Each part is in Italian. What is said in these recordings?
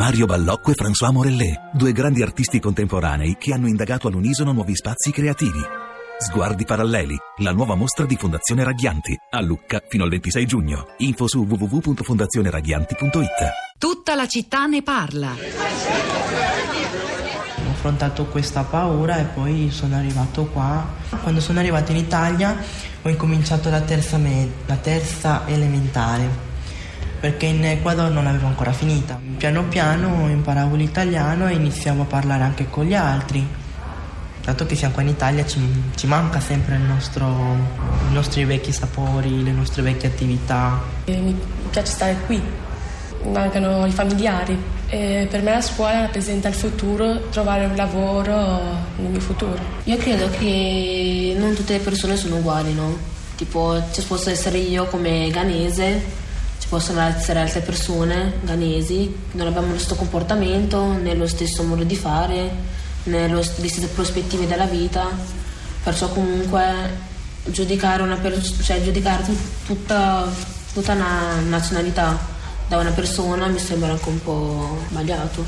Mario Ballocco e François Morellet, due grandi artisti contemporanei che hanno indagato all'unisono nuovi spazi creativi. Sguardi paralleli, la nuova mostra di Fondazione Raghianti, a Lucca fino al 26 giugno. Info su www.fondazioneraghianti.it. Tutta la città ne parla. Ho affrontato questa paura e poi sono arrivato qua. Quando sono arrivato in Italia ho incominciato la terza, med- la terza elementare perché in Ecuador non l'avevo ancora finita. Piano piano imparavo l'italiano e iniziavo a parlare anche con gli altri. Dato che siamo qua in Italia ci, ci manca sempre il nostro, i nostri vecchi sapori, le nostre vecchie attività. E mi piace stare qui, mancano i familiari. E per me la scuola rappresenta il futuro, trovare un lavoro nel mio futuro. Io credo che non tutte le persone sono uguali, no? Tipo, ci posso essere io come ghanese, ci possono essere altre persone ghanesi, non abbiamo lo stesso comportamento, né lo stesso modo di fare, né le stesse prospettive della vita. Perciò comunque giudicare persona, cioè giudicare tut- tutta, tutta una nazionalità da una persona mi sembra anche un po' sbagliato.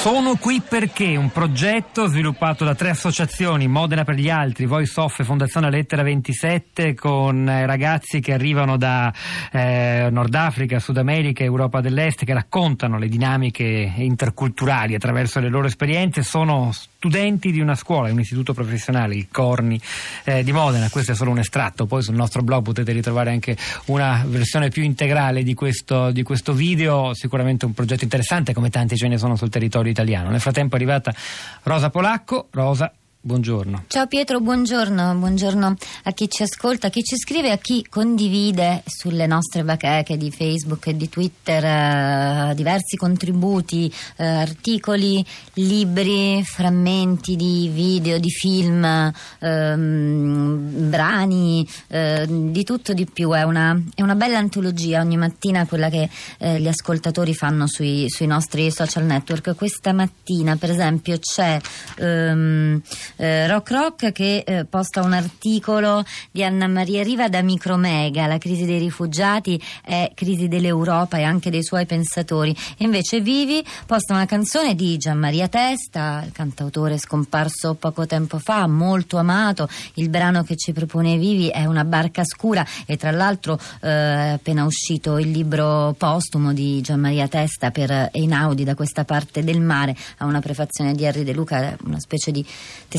Sono qui perché un progetto sviluppato da tre associazioni, Modena per gli altri, Voice Off e Fondazione Lettera 27, con eh, ragazzi che arrivano da eh, Nord Africa, Sud America, Europa dell'Est, che raccontano le dinamiche interculturali attraverso le loro esperienze, sono studenti di una scuola, un istituto professionale, il Corni eh, di Modena. Questo è solo un estratto, poi sul nostro blog potete ritrovare anche una versione più integrale di questo, di questo video, sicuramente un progetto interessante come tanti ce ne sono sul territorio italiano. Nel frattempo è arrivata Rosa Polacco. Rosa, buongiorno. Ciao Pietro, buongiorno, buongiorno a chi ci ascolta, a chi ci scrive, a chi condivide sulle nostre bacheche di Facebook e di Twitter eh, diversi contributi, eh, articoli, libri, frammenti di video, di film, ehm, brani, eh, di tutto di più. È una, è una bella antologia ogni mattina quella che eh, gli ascoltatori fanno sui, sui nostri social network. Questa mattina, per esempio, c'è ehm, eh, Rock Rock che eh, posta un articolo di Anna Maria Riva da Micromega, la crisi dei rifugiati è crisi dell'Europa e anche dei suoi pensatori. E invece Vivi posta una canzone di Gianmaria Testa, il cantautore scomparso poco tempo fa, molto amato. Il brano che ci propone Vivi è Una barca scura e tra l'altro eh, è appena uscito il libro postumo di Gianmaria Testa per Einaudi da questa parte del mare, ha una prefazione di Henry De Luca, una specie di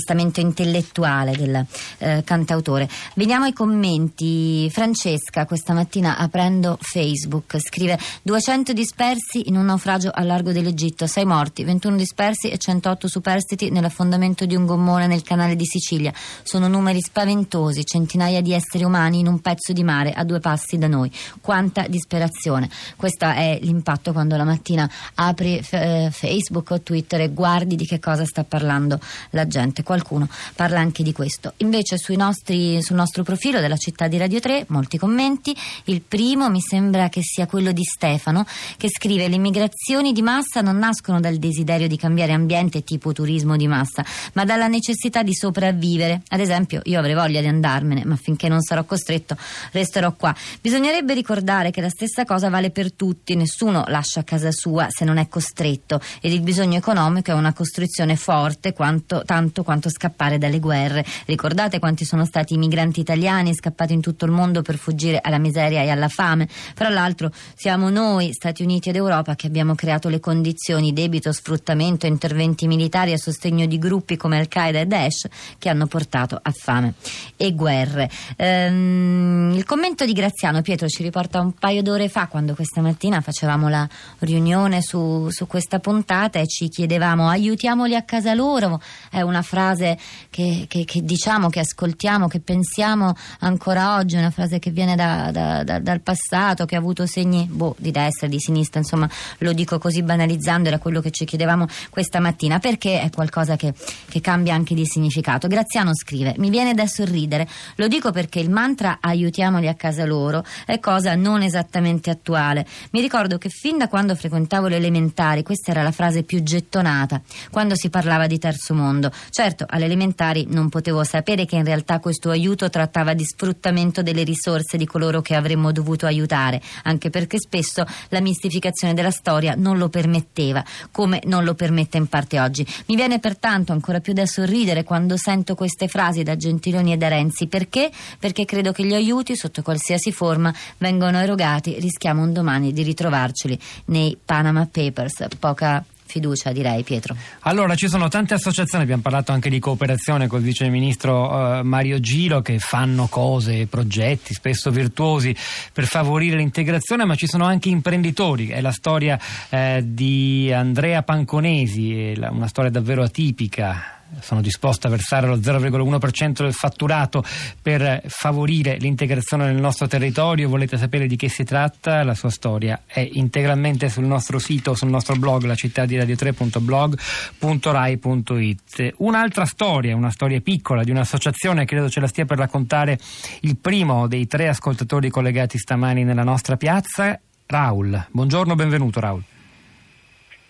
testamento intellettuale del eh, cantautore. Veniamo ai commenti. Francesca questa mattina aprendo Facebook scrive 200 dispersi in un naufragio al largo dell'Egitto, 6 morti, 21 dispersi e 108 superstiti nell'affondamento di un gommone nel canale di Sicilia. Sono numeri spaventosi, centinaia di esseri umani in un pezzo di mare a due passi da noi. Quanta disperazione. Questo è l'impatto quando la mattina apri eh, Facebook o Twitter e guardi di che cosa sta parlando la gente. Qualcuno parla anche di questo. Invece nostri, sul nostro profilo della città di Radio 3 molti commenti. Il primo mi sembra che sia quello di Stefano che scrive le migrazioni di massa non nascono dal desiderio di cambiare ambiente tipo turismo di massa, ma dalla necessità di sopravvivere. Ad esempio io avrei voglia di andarmene, ma finché non sarò costretto resterò qua. Bisognerebbe ricordare che la stessa cosa vale per tutti, nessuno lascia casa sua se non è costretto ed il bisogno economico è una costruzione forte quanto, tanto quanto scappare dalle guerre. Ricordate quanti sono stati i migranti italiani scappati in tutto il mondo per fuggire alla miseria e alla fame. Fra l'altro siamo noi, Stati Uniti ed Europa, che abbiamo creato le condizioni, debito, sfruttamento, interventi militari a sostegno di gruppi come Al-Qaeda e Daesh che hanno portato a fame e guerre. Ehm, il commento di Graziano Pietro ci riporta un paio d'ore fa quando questa mattina facevamo la riunione su, su questa puntata e ci chiedevamo aiutiamoli a casa loro. È una frase che, che- che diciamo, che ascoltiamo, che pensiamo ancora oggi, una frase che viene da- da- da- dal passato, che ha avuto segni boh, di destra, di sinistra, insomma lo dico così banalizzando, era quello che ci chiedevamo questa mattina, perché è qualcosa che, che cambia anche di significato. Graziano scrive, mi viene da sorridere, lo dico perché il mantra aiutiamoli a casa loro è cosa non esattamente attuale. Mi ricordo che fin da quando frequentavo le elementari questa era la frase più gettonata, quando si parlava di terzo mondo. Certo, Certo, alle elementari non potevo sapere che in realtà questo aiuto trattava di sfruttamento delle risorse di coloro che avremmo dovuto aiutare, anche perché spesso la mistificazione della storia non lo permetteva, come non lo permette in parte oggi. Mi viene pertanto ancora più da sorridere quando sento queste frasi da Gentiloni e da Renzi. Perché? Perché credo che gli aiuti, sotto qualsiasi forma, vengano erogati. Rischiamo un domani di ritrovarceli nei Panama Papers. Poca fiducia, direi, Pietro. Allora, ci sono tante associazioni, abbiamo parlato anche di cooperazione col vice ministro eh, Mario Gilo, che fanno cose, progetti spesso virtuosi per favorire l'integrazione, ma ci sono anche imprenditori. È la storia eh, di Andrea Panconesi, una storia davvero atipica sono disposto a versare lo 0,1% del fatturato per favorire l'integrazione nel nostro territorio. Volete sapere di che si tratta? La sua storia è integralmente sul nostro sito, sul nostro blog, la città di radio3.blog.rai.it. Un'altra storia, una storia piccola di un'associazione, credo ce la stia per raccontare il primo dei tre ascoltatori collegati stamani nella nostra piazza, Raul. Buongiorno, benvenuto Raul.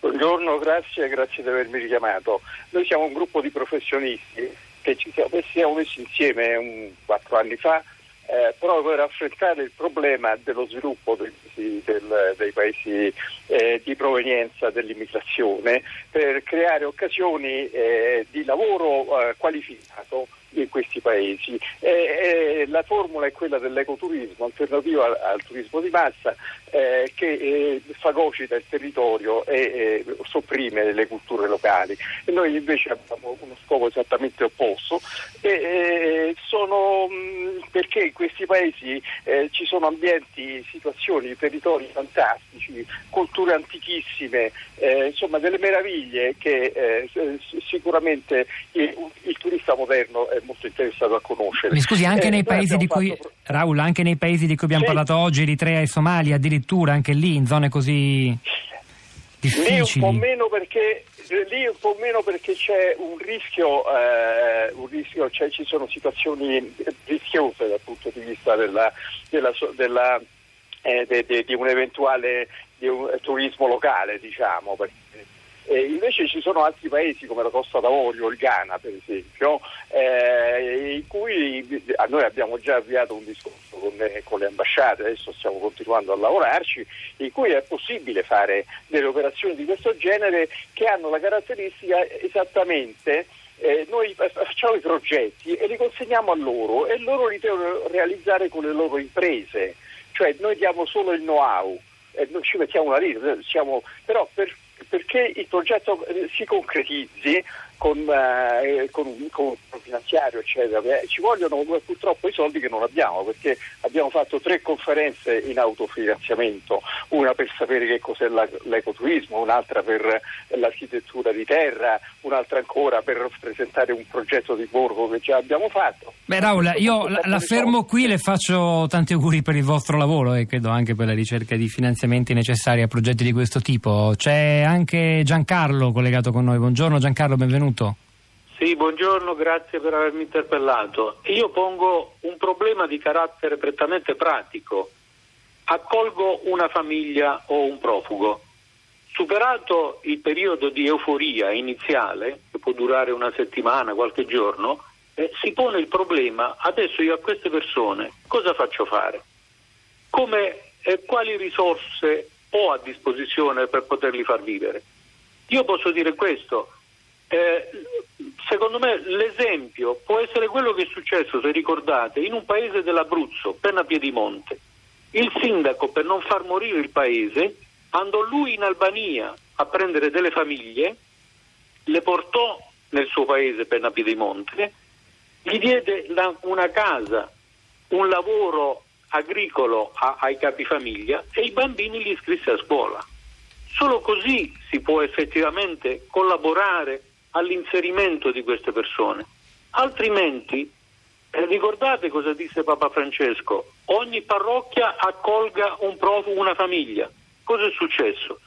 Buongiorno, grazie, grazie di avermi richiamato. Noi siamo un gruppo di professionisti che ci siamo messi, insieme un, quattro anni fa eh, proprio per affrontare il problema dello sviluppo dei, del, dei paesi eh, di provenienza dell'immigrazione, per creare occasioni eh, di lavoro eh, qualificato in questi paesi. Eh, eh, la formula è quella dell'ecoturismo, alternativa al, al turismo di massa, eh, che eh, fagocita il territorio e eh, sopprime le culture locali. E noi invece abbiamo uno scopo esattamente opposto, e, sono, mh, perché in questi paesi eh, ci sono ambienti, situazioni, territori fantastici, culture antichissime, insomma delle meraviglie che sicuramente il, il turista moderno è molto interessato a conoscere. Mi scusi, anche eh, nei paesi di cui fatto... Raul, anche nei paesi di cui abbiamo sì. parlato oggi, Eritrea e Somalia, addirittura anche lì in zone così difficili. Lì un po' meno perché lì un po' meno perché c'è un rischio, eh, un rischio cioè ci sono situazioni rischiose dal punto di vista della, della, della, eh, de, de, di un eventuale di un turismo locale, diciamo. Eh, invece ci sono altri paesi come la Costa d'Avorio, il Ghana per esempio, eh, in cui noi abbiamo già avviato un discorso con le, con le, ambasciate, adesso stiamo continuando a lavorarci, in cui è possibile fare delle operazioni di questo genere che hanno la caratteristica esattamente eh, noi facciamo i progetti e li consegniamo a loro e loro li devono realizzare con le loro imprese, cioè noi diamo solo il know-how, eh, non ci mettiamo una lira, siamo, però per perché il progetto eh, si concretizzi con, eh, con, un, con un finanziario, eccetera. Ci vogliono purtroppo i soldi che non abbiamo, perché abbiamo fatto tre conferenze in autofinanziamento, una per sapere che cos'è l'ecoturismo, un'altra per l'architettura di terra, un'altra ancora per presentare un progetto di borgo che già abbiamo fatto. Beh Raul, io la, fermo qui, le faccio tanti auguri per il vostro lavoro e credo anche per la ricerca di finanziamenti necessari a progetti di questo tipo. C'è anche Giancarlo collegato con noi. Buongiorno Giancarlo, benvenuto benvenuto. Sì, buongiorno, grazie per avermi interpellato. Io pongo un problema di carattere prettamente pratico. Accolgo una famiglia o un profugo. Superato il periodo di euforia iniziale, che può durare una settimana, qualche giorno, eh, si pone il problema, adesso io a queste persone cosa faccio fare? Come, eh, quali risorse ho a disposizione per poterli far vivere? Io posso dire questo, eh, secondo me l'esempio può essere quello che è successo, se ricordate, in un paese dell'Abruzzo, Penna Piedimonte. Il sindaco, per non far morire il paese, andò lui in Albania a prendere delle famiglie, le portò nel suo paese, Penna Piedimonte, gli diede una casa, un lavoro agricolo a, ai capifamiglia e i bambini li iscrisse a scuola. Solo così si può effettivamente collaborare all'inserimento di queste persone. Altrimenti, eh, ricordate cosa disse Papa Francesco? Ogni parrocchia accolga un profugo, una famiglia. Cosa è successo?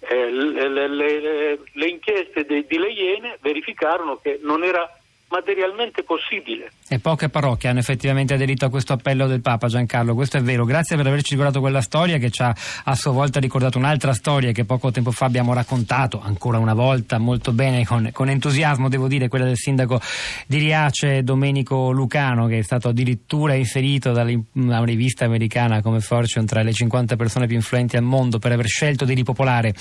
Eh, le, le, le, le, inchieste di Le Iene verificarono che non era materialmente possibile. E poche parrocchie hanno effettivamente aderito a questo appello del Papa Giancarlo, questo è vero. Grazie per averci ricordato quella storia che ci ha a sua volta ricordato un'altra storia che poco tempo fa abbiamo raccontato, ancora una volta molto bene, con, con entusiasmo devo dire, quella del sindaco di Riace Domenico Lucano che è stato addirittura inserito da una rivista americana come Fortune tra le 50 persone più influenti al mondo per aver scelto di ripopolare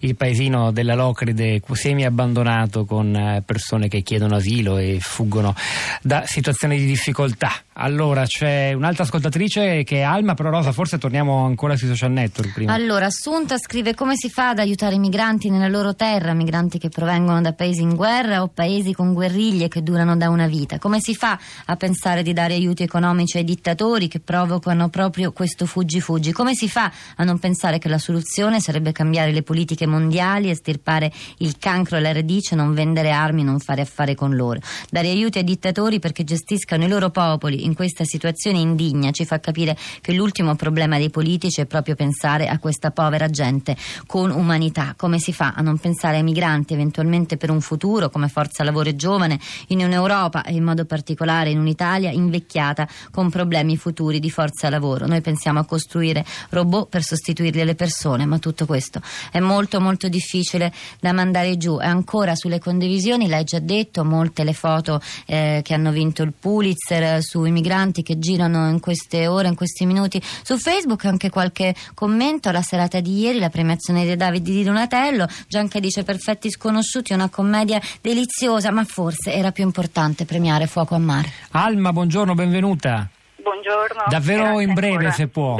il paesino della Locride semi abbandonato con eh, persone che chiedono asilo e fuggono da situazioni di difficoltà. Allora c'è un'altra ascoltatrice che è Alma, però Rosa forse torniamo ancora sui social network prima. Allora Assunta scrive come si fa ad aiutare i migranti nella loro terra, migranti che provengono da paesi in guerra o paesi con guerriglie che durano da una vita. Come si fa a pensare di dare aiuti economici ai dittatori che provocano proprio questo fuggi-fuggi? Come si fa a non pensare che la soluzione sarebbe cambiare le politiche mondiali, estirpare il cancro alla radice, non vendere armi, non fare affari con loro? Dare aiuti ai dittatori perché gestiscano i loro popoli in questa situazione indigna ci fa capire che l'ultimo problema dei politici è proprio pensare a questa povera gente con umanità. Come si fa a non pensare ai migranti eventualmente per un futuro come forza lavoro giovane in un'Europa e in modo particolare in un'Italia invecchiata con problemi futuri di forza lavoro? Noi pensiamo a costruire robot per sostituirli alle persone, ma tutto questo è molto molto difficile da mandare giù. E ancora sulle condivisioni, l'hai già detto, molte le foto eh, che hanno vinto il Pulitzer sui migranti che girano in queste ore, in questi minuti su Facebook, anche qualche commento alla serata di ieri, la premiazione di Davide di Donatello, Gianca dice Perfetti sconosciuti, una commedia deliziosa, ma forse era più importante premiare Fuoco a Mare. Alma, buongiorno, benvenuta. Buongiorno. Davvero Grazie in breve ancora. se può.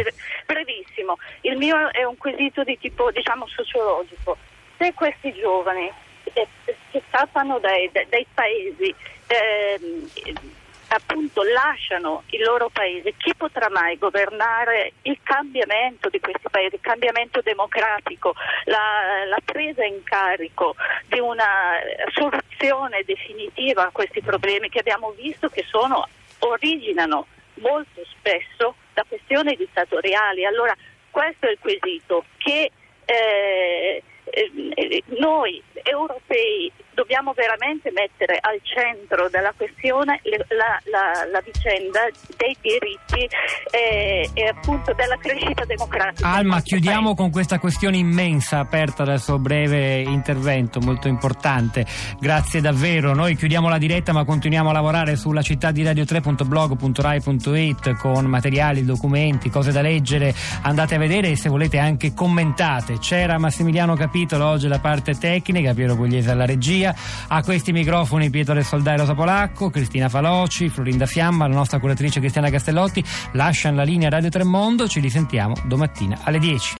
Brevissimo. Il mio è un quesito di tipo diciamo sociologico. Se questi giovani eh, che scappano dai, dai, paesi eh, appunto lasciano il loro paese, chi potrà mai governare il cambiamento di questi paesi, il cambiamento democratico, la, la presa in carico di una soluzione definitiva a questi problemi che abbiamo visto che sono, originano molto spesso da questioni dittatoriali. Allora questo è il quesito che eh, eh, noi europei dobbiamo veramente mettere al centro della questione la, la, la vicenda dei diritti eh, e appunto della crescita democratica. Alma, chiudiamo paese. con questa questione immensa aperta dal suo breve intervento, molto importante. Grazie davvero. Noi chiudiamo la diretta ma continuiamo a lavorare sulla città di radio3.blog.rai.it con materiali, documenti, cose da leggere. Andate a vedere e se volete anche commentate. C'era Massimiliano Capitolo oggi la parte tecnica, Piero Pugliese alla regia. A questi microfoni Pietro del Soldai Rosa Polacco, Cristina Faloci, Florinda Fiamma, la nostra curatrice Cristiana Castellotti. Lasciano la linea Radio Tremondo, ci risentiamo domattina alle 10.